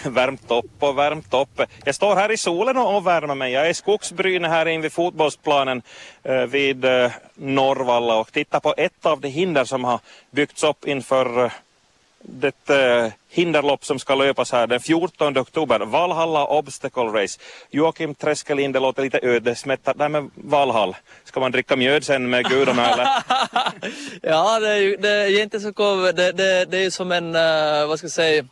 värmt upp och värmt upp. Jag står här i solen och värmer mig. Jag är i skogsbryne här invid fotbollsplanen eh, vid eh, Norrvalla och tittar på ett av de hinder som har byggts upp inför eh, det eh, hinderlopp som ska löpas här den 14 oktober, Valhalla Obstacle Race. Joakim Treskelin, det låter lite ödesmättat Nej med Valhall. Ska man dricka mjöd sen med gudarna eller? ja, det är ju det är inte så kom, det, det, det är ju som en, uh, vad ska jag säga,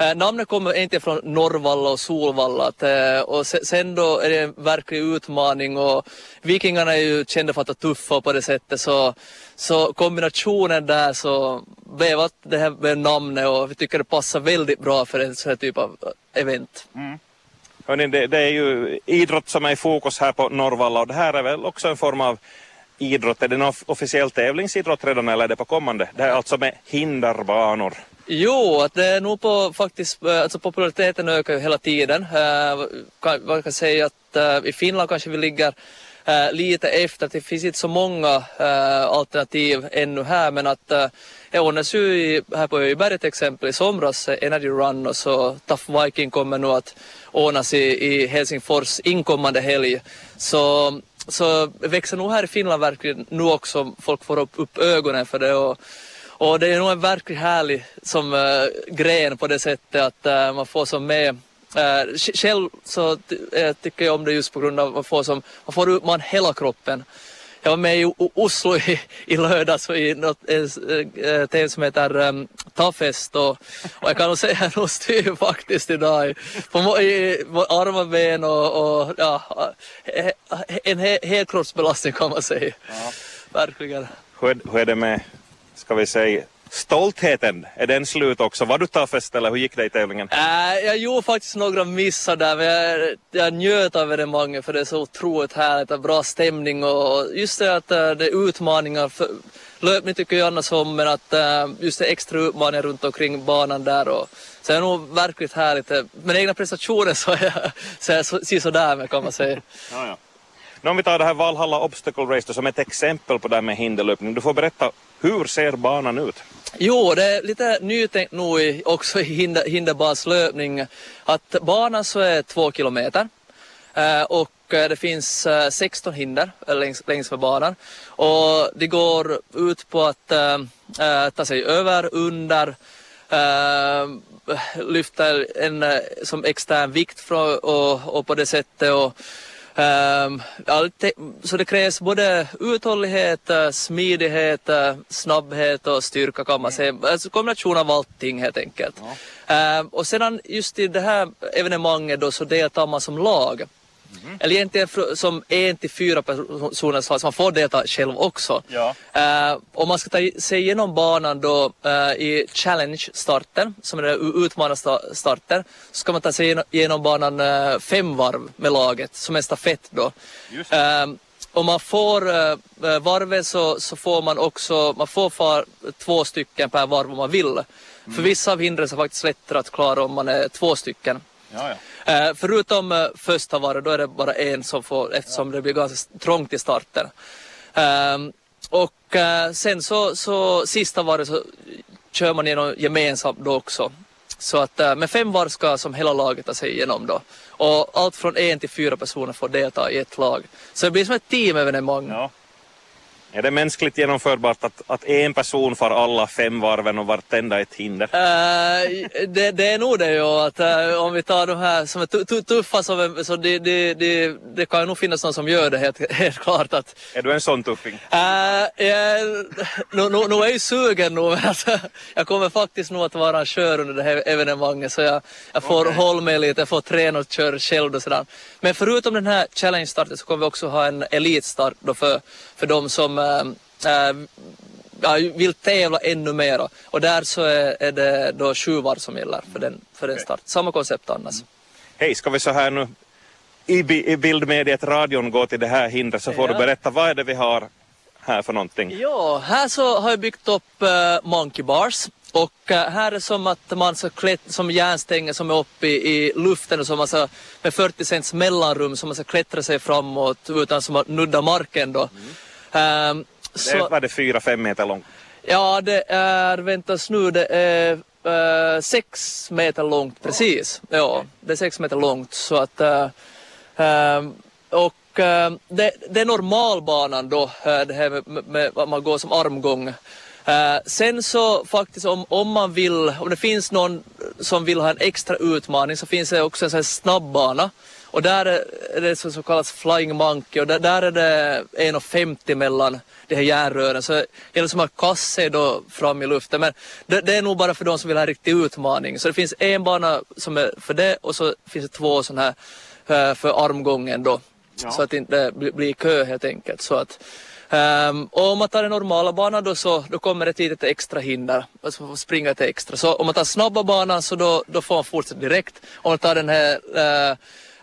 Eh, namnet kommer inte från Norrvalla och Solvalla att, uh, och se, sen då är det en verklig utmaning och vikingarna är ju kända för att vara tuffa på det sättet så, så kombinationen där så blev att det här med namnet och vi tycker det passar väldigt bra för en sån här typ av eh, event. Mm. Hörrni, det, det, är ju idrott som är i fokus här på Norrvalla och det här är väl också en form av idrott. Är det någon officiell tävlingsidrott redan eller är det på kommande? Det är alltså med hinderbanor. Jo, att det är eh, nog på faktiskt, eh, alltså populariteten ökar ju hela tiden. Uh, eh, kan, man kan säga att uh, i Finland kanske vi ligger uh, lite efter, det finns inte så många alternativ ännu här men att det ordnas ju i, här på Öjeberg till exempel i somras Energy Run och så Tough Viking kommer nog att ordnas i, i Helsingfors inkommande helg. Så så växer nog här i Finland verkligen nu också folk får upp, upp ögonen för det och och det är nog en verkligt härlig som uh, gren på det sättet att uh, man får som med uh, själv så tycker jag om det just på grund av att man får som, man får ut man hela kroppen. Jag var med i Oslo i, i lördags i något tävling som heter um, Tafest och, och jag kan nog säga att jag styr faktiskt idag på i, på armar, ben och, och ja, en he, helkroppsbelastning kan man säga. Ja. Verkligen. Hur, hur är det med ska vi säga, stoltheten, är den slut också? Var du taffest eller hur gick det i tävlingen? Äh, jag gjorde faktiskt några missar där men jag, jag njöt av evenemanget för det är så otroligt härligt och bra stämning och just det att äh, det är utmaningar. För, löpning tycker jag annars om men att äh, just det extra utmaningar runt omkring banan där och så det är nog verkligt härligt. Men egna prestationer så är jag, så jag så, sådär med kan man säga. ja, ja. Nu om vi tar det här Valhalla Obstacle Race som ett exempel på det här med hinderlöpning. Du får berätta, hur ser banan ut? Jo, det är lite nytänkt nu också i hinder, hinderbanslöpning att banan så är två kilometer eh, och eh, det finns eh, 16 hinder längs, längs med banan och det går ut på att äh, ta sig över, under, äh, lyfta en som extern vikt från, och, och på det sättet och så det krävs både uthållighet, eh, smidighet, eh, snabbhet och styrka kan man säga. Alltså kombination av allting helt enkelt. Ja. Um, och sedan just i det här evenemanget då så deltar man som lag. Mm. Eller egentligen som en till fyra personer så man får delta själv också. Ja. Uh, och man ska ta sig igenom banan då uh, i challenge-starten, som är utmanarstarten, så ska man ta sig igenom banan uh, fem varv med laget, som en stafett då. Uh, om man får uh, varvet så, så får man också, man får far två stycken per varv om man vill. Mm. För vissa av hindren är faktiskt lättare att klara om man är två stycken. Ja, ja. Eh, förutom eh, första varet, då är det bara en som får, eftersom det blir ganska trångt i starten. Eh, och eh, sen så, så sista varet så kör man igenom gemensamt då också. Så att med fem var ska som hela laget ta sig igenom då. Och allt från en till fyra personer får delta i ett lag. Så det blir som ett teamevenemang. Ja. Är det mänskligt genomförbart att, att en person får alla fem varven och vartenda ett hinder? Uh, det, det, är nog det ju. Att, uh, om vi tar de här som är tuffa så, så det, det, det, det kan nog finnas någon som gör det helt, helt klart. Att, är du en sån tuffing? Uh, jag, nu, nu, nu är jag ju sugen. Alltså, jag kommer faktiskt nog att vara en kör under det här evenemanget så jag, jag får okay. hålla mig lite, jag får träna och köra själv och sådär. Men förutom den här challenge-starten så kommer vi också ha en elitstart då för, för de som äh, vill tävla ännu mer. Och där så är, är det då sju var som gäller för den, för den start. Samma koncept annars. Mm. Hej, ska vi så här nu i, i bildmediet radion gå till det här hindret så får ja. du berätta vad är det vi har här för någonting? Ja, här så har jag byggt upp uh, monkey bars. Och uh, här är som att man ska klätt, som järnstänger som är uppe i, i luften och som man ska, med 40 cents mellanrum som man ska klättra sig framåt utan som att nudda marken då. Mm. Um, det så, var det fyra, fem meter långt? Ja, det är, väntas nu, det är eh, sex meter långt precis. Ja, det är sex meter långt så att eh, eh, och eh, det, det är normalbanan då, eh, det här med, med, med man går som armgång. Sen så faktiskt om, om man vill, om det finns någon som vill ha en extra utmaning så finns det också en sån här snabbbana och där är det som kallas Flying Monkey och där, där är det 1,50 mellan de här järnrören. Så det gäller som att kasta sig då fram i luften. Men det, det, är nog bara för de som vill ha en riktig utmaning. Så det finns en bana som är för det och så finns det två sådana här för armgången då. Ja. Så att det inte blir, kö helt enkelt. Så att, Um, och om man tar den normala banan då så då kommer ett litet extra hinder, alltså man får springa ett extra. Så om man tar snabba banan så då, då får man fortsätta direkt. Om man tar den här uh,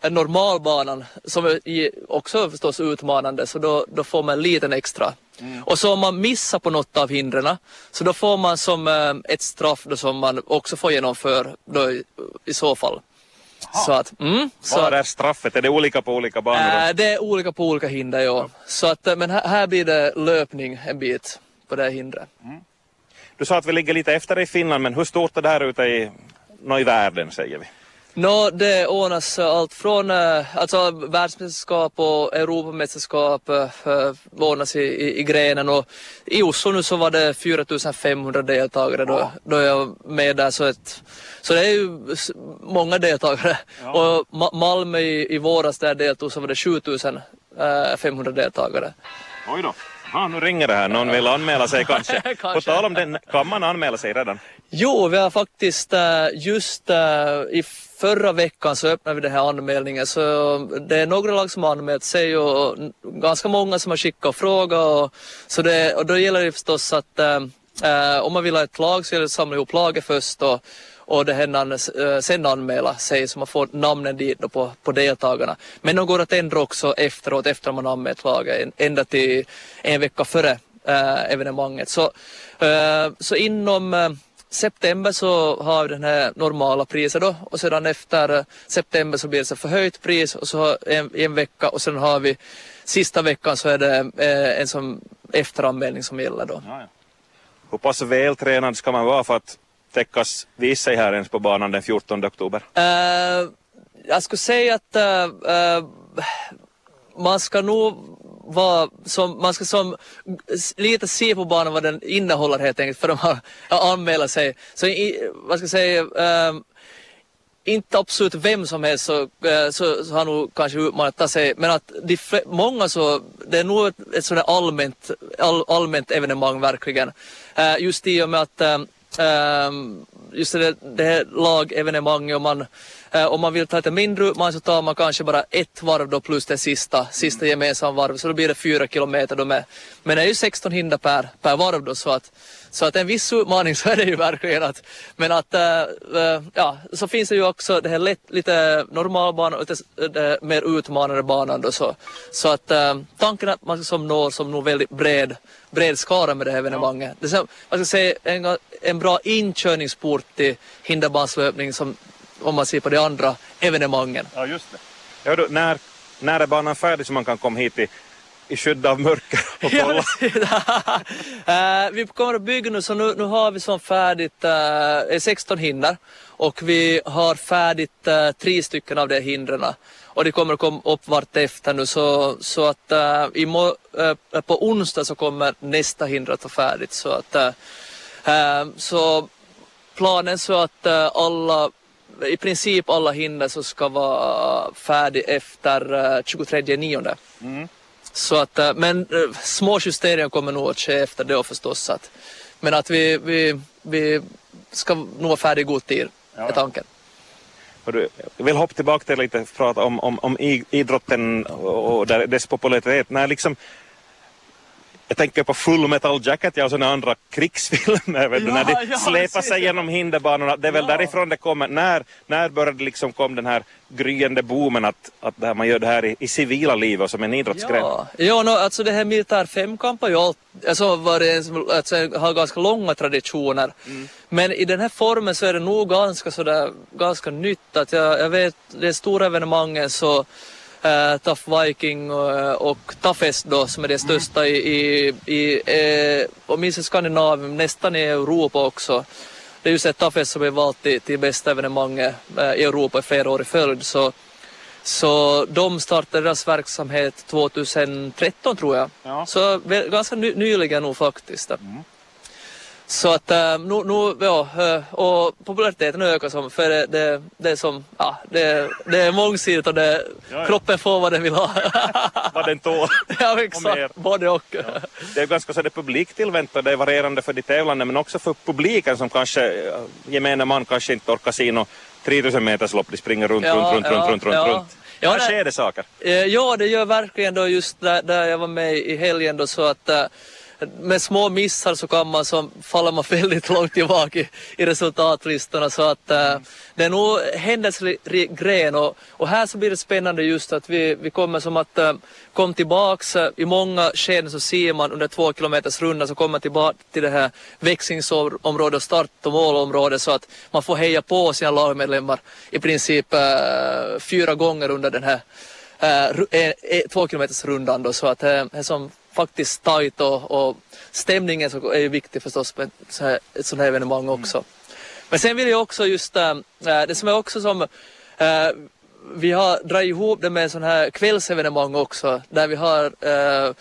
normalbanan som är också förstås utmanande så då, då får man en liten extra. Mm. Och så om man missar på något av hindren så då får man som äh, ett straff då som man också får genomföra då i, i så fall. Så att, mm, så Vad är straffet? Är det olika på olika banor? Äh, det är olika på olika hinder, ja. ja. Så att, men här, här, blir det löpning en bit på det här hindret. Mm. Du sa att vi ligger lite efter i Finland, men hur stort är det här ute i, i världen, säger vi? No, det ordnas allt från eh, alltså, världsmästerskap och Europamästerskap äh, ordnas i, i, i, grenen och i Oslo nu så var det 4500 deltagare då, då jag med där så, ett, så det är ju många deltagare ja. och Ma Malmö i, i våras där deltog så var det 7500 deltagare. Oj då. Ah, nu ringer det här, någon vill anmäla sig kanske. kanske. På tal om det, kan man anmäla sig redan? Jo, vi har faktiskt just i förra veckan så öppnade vi den här anmälningen så det är några lag som har anmält sig och ganska många som har skickat frågor och, så det, och då gäller det förstås att äh, om man vill ha ett lag så gäller det att samla ihop laget först och, och det här, eh, sen anmäla sig så man får namnen dit på, på deltagarna. Men de går att ändra också efteråt efter man anmält laget ända till en vecka före äh, evenemanget. Så, äh, så inom september så har vi den här normala priset då och sedan efter september så blir det så förhöjt pris och så en, en vecka och sen har vi sista veckan så är det eh, en som efteranmälning som gäller då. Ja, ja. Hur pass vältränad ska man vara för att upptäckas visa sig här ens på banan den 14 oktober? Uh, jag skulle säga att uh, uh, man ska nog vara, som, man ska som lite se på banan vad den innehåller helt enkelt för de har anmält sig. Så i, vad ska jag säga, inte absolut vem som helst så, uh, så, så har nog kanske utmanat sig men att de, många så, det är nog ett, ett sådant allmänt, all, allmänt evenemang verkligen. Uh, just i och med att um, just det, det här lagevenemanget och man om man vill ta lite mindre utmaning så tar man kanske bara ett varv då plus det sista, sista gemensamma varvet så då blir det fyra kilometer då med. Men det är ju 16 hinder per, per varv då så att, så att en viss utmaning så är det ju verkligen att, men att äh, ja, så finns det ju också det här lätt, lite normalbanan och lite mer utmanande banan då så, så att äh, tanken att man som når som nog väldigt bred, bred skara med det här evenemanget. Det är som, man ska säga en, en bra inkörningsport till hinderbanslöpning som om man ser på de andra evenemangen. Ja, just det. Då, när, när är banan färdig så man kan komma hit i, i skydd av mörker och kolla? uh, vi kommer att bygga nu så nu, nu har vi som färdigt uh, 16 hinder och vi har färdigt uh, tre stycken av de hindren och det kommer att komma upp vartefter nu så, så att uh, imo, uh, på onsdag så kommer nästa hinder att vara färdigt så att uh, så planen så att alla i princip alla hinder så ska vara färdig efter 23 nionde. Mm. Så att, eh, men eh, små justeringar kommer nog att ske efter det förstås. Att, men att vi, vi, vi ska nog vara färdiga i god tid, ja. är tanken. Jag vill hoppa tillbaka till lite prata om, om, om idrotten och dess popularitet. När liksom jag tänker på Full Metal Jacket, ja, och sådana andra krigsfilmer, vet ja, du, när de ja, släpar sig genom hinderbanorna. Det är väl ja. därifrån det kommer. När, när började liksom kom den här gryende boomen att, att här, man gör det här i, i civila livet som en idrottsgren? Ja, ja no, alltså det här militär femkamp har ju alltid, alltså, varit en, alltså, har ganska långa traditioner. Mm. Men i den här formen så är det nog ganska sådär, ganska nytt. Att jag, jag vet, det stora evenemangen så uh, Tough Viking och, eh, och Toughest då som är det största i, i, i eh, åtminstone Skandinavien, nästan i Europa också. det är ju ZFS som är valt till, till bästa evenemanget eh, i Europa i flera år i följd. Så, så de startade deras verksamhet 2013 tror jag. Ja. Så ganska ny, nyligen nog faktiskt. Så att äh, nu, nu, ja, eh, och populariteten ökar som, för det, det, det är som, ja, det, det är mångsidigt och det, Ja, ja. kroppen får vad den vill ha. Vad den tål. ja exakt, både och. Det är ganska så det publiktillväntat, det är varierande för de tävlande men också för publiken som kanske, eh, gemene man kanske inte orkar se något 3000 meters lopp, de springer runt, Ja, runt, runt, ja, runt, runt, runt, ja. runt. Ja, Här sker det saker. Eh, Ja, det gör verkligen då just där, där jag var med i helgen då så att eh, med små missar så kan man som faller man väldigt långt tillbaka i, i resultatlistorna. Så att eh, det är nog händelserik gren. Och, och här så blir det spännande just att vi, vi kommer som att uh, kom tillbaks eh, i många skeden så ser man under två kilometers runda så kommer man tillbaka till det här växlingsområdet och start och målområdet. Så att man får heja på sina lagmedlemmar i princip fyra gånger under den här två kilometers rundan då, så att det är som faktiskt tajt och, och stämningen så är ju viktig förstås på ett, så här, ett sånt här evenemang också. Men sen vill jag också just, äh, det som är också som, äh, vi har dragit ihop det med en sån här kvällsevenemang också där vi har äh,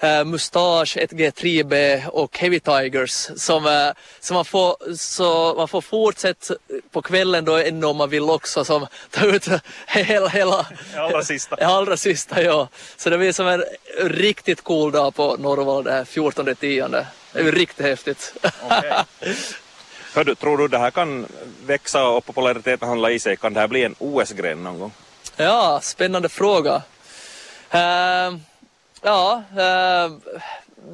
äh, Mustache, 1G3B och Heavy Tigers som, äh, som man, får, så man får fortsätta på kvällen då ännu om man vill också som tar ut hela, hela allra sista. allra sista ja. Så det blir som en riktigt cool dag på Norrvall det här 14 tionde. Det är riktigt häftigt. Okej. Hör du, tror du det här kan växa och populariteten hålla i sig? Kan det här bli en OS-gren någon gång? Ja, spännande fråga. Ehm, ja, ehm,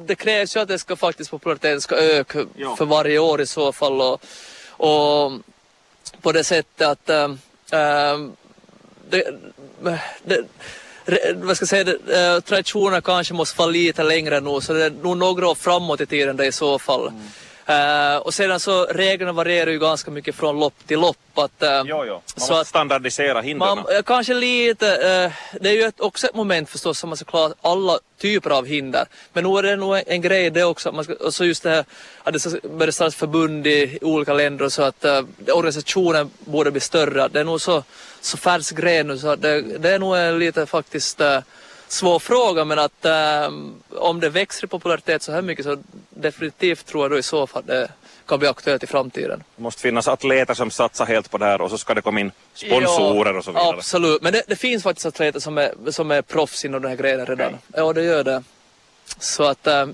det krävs ju att det ska faktiskt populariteten ska öka Ja. för varje år i så fall och, och på det sättet att ehm, ehm, det, det, vad ska jag säga, det, eh, traditionerna kanske måste vara lite längre nu så det är nog några år framåt i tiden det i så fall. Eh, och sedan så reglerna varierar ju ganska mycket från lopp till lopp. Att, eh, Jo, jo. Man så måste att- standardisera hindren. man, eh, kanske lite, eh, det är ju ett, också ett moment förstås som man ska klara alla typer av hinder. Men nu är det nog en, en grej det också, man ska, och så just det här att det ska börja startas förbund i olika länder och så att organisationen borde bli större. Det är nog så, så färsk grej nu så det, det är nog en lite faktiskt svår fråga men att eh, om det växer i popularitet så här mycket så definitivt tror jag då i så fall det kan bli aktuellt i framtiden. Det måste finnas atleter som satsar helt på det här och så ska det komma in sponsorer och så vidare. Absolut, men det, det finns faktiskt atleter som är, som är proffs inom den här grejen redan. Okej. Ja, det gör det. Så att ähm,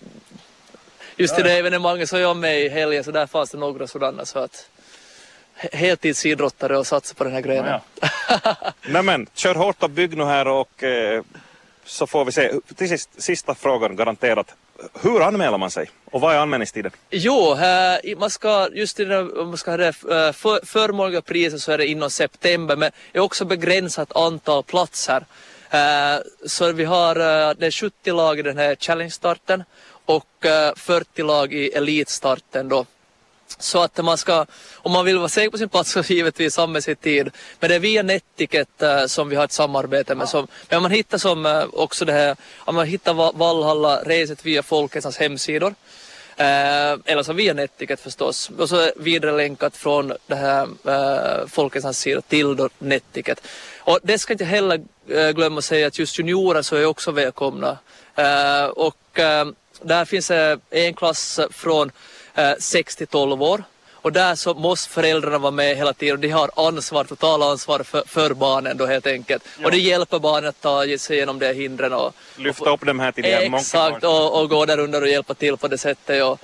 just i det evenemanget så är jag med i helgen så där fanns det några sådana så att he- heltidsidrottare och satsa på den här grejen. Nej men, kör hårt och bygg nu här och eh, så får vi se. Till sist, sista frågan garanterat. Hur anmäler man sig? Och vad är anmälningstiden? Jo, äh, man ska just i den, man ska ha det eh, för, förmånliga priser så är det inom september men det är också begränsat antal platser. Äh, så vi har, äh, det är 70 lag i den här challenge-starten och 40 lag i elitstarten då. Så att man ska, om man vill vara säker på sin plats så givetvis anmäla sig i tid. Men det är via Netticket eh, som vi har ett samarbete med. Som, men man hittar som eh, också det här, om man hittar Va- Valhalla racet via Folkets hemsidor. Eh, eller så via Netticket förstås. Och så vidare länkat från det här eh, Folkets sida till då Netticket. Och det ska inte heller glömma säga att just juniorer så är också välkomna. Och där finns en klass från 6 till 12 år. Och där så måste föräldrarna vara med hela tiden och de har ansvar, totala ansvar för, för barnen då helt enkelt. Och det hjälper barnen att ta sig igenom de här hindren och, Lyfta upp dem här till Exakt, och, och gå där under och hjälpa till på det sättet. Och,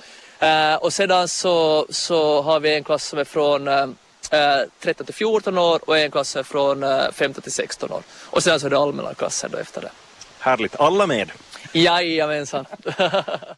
eh, och sedan så, så har vi en klass som är från eh, eh, 13 till 14 år och en klass som är från eh, 15 till 16 år. Och sedan så är det allmänna klasser då efter det. Härligt, alla med. Jajamensan.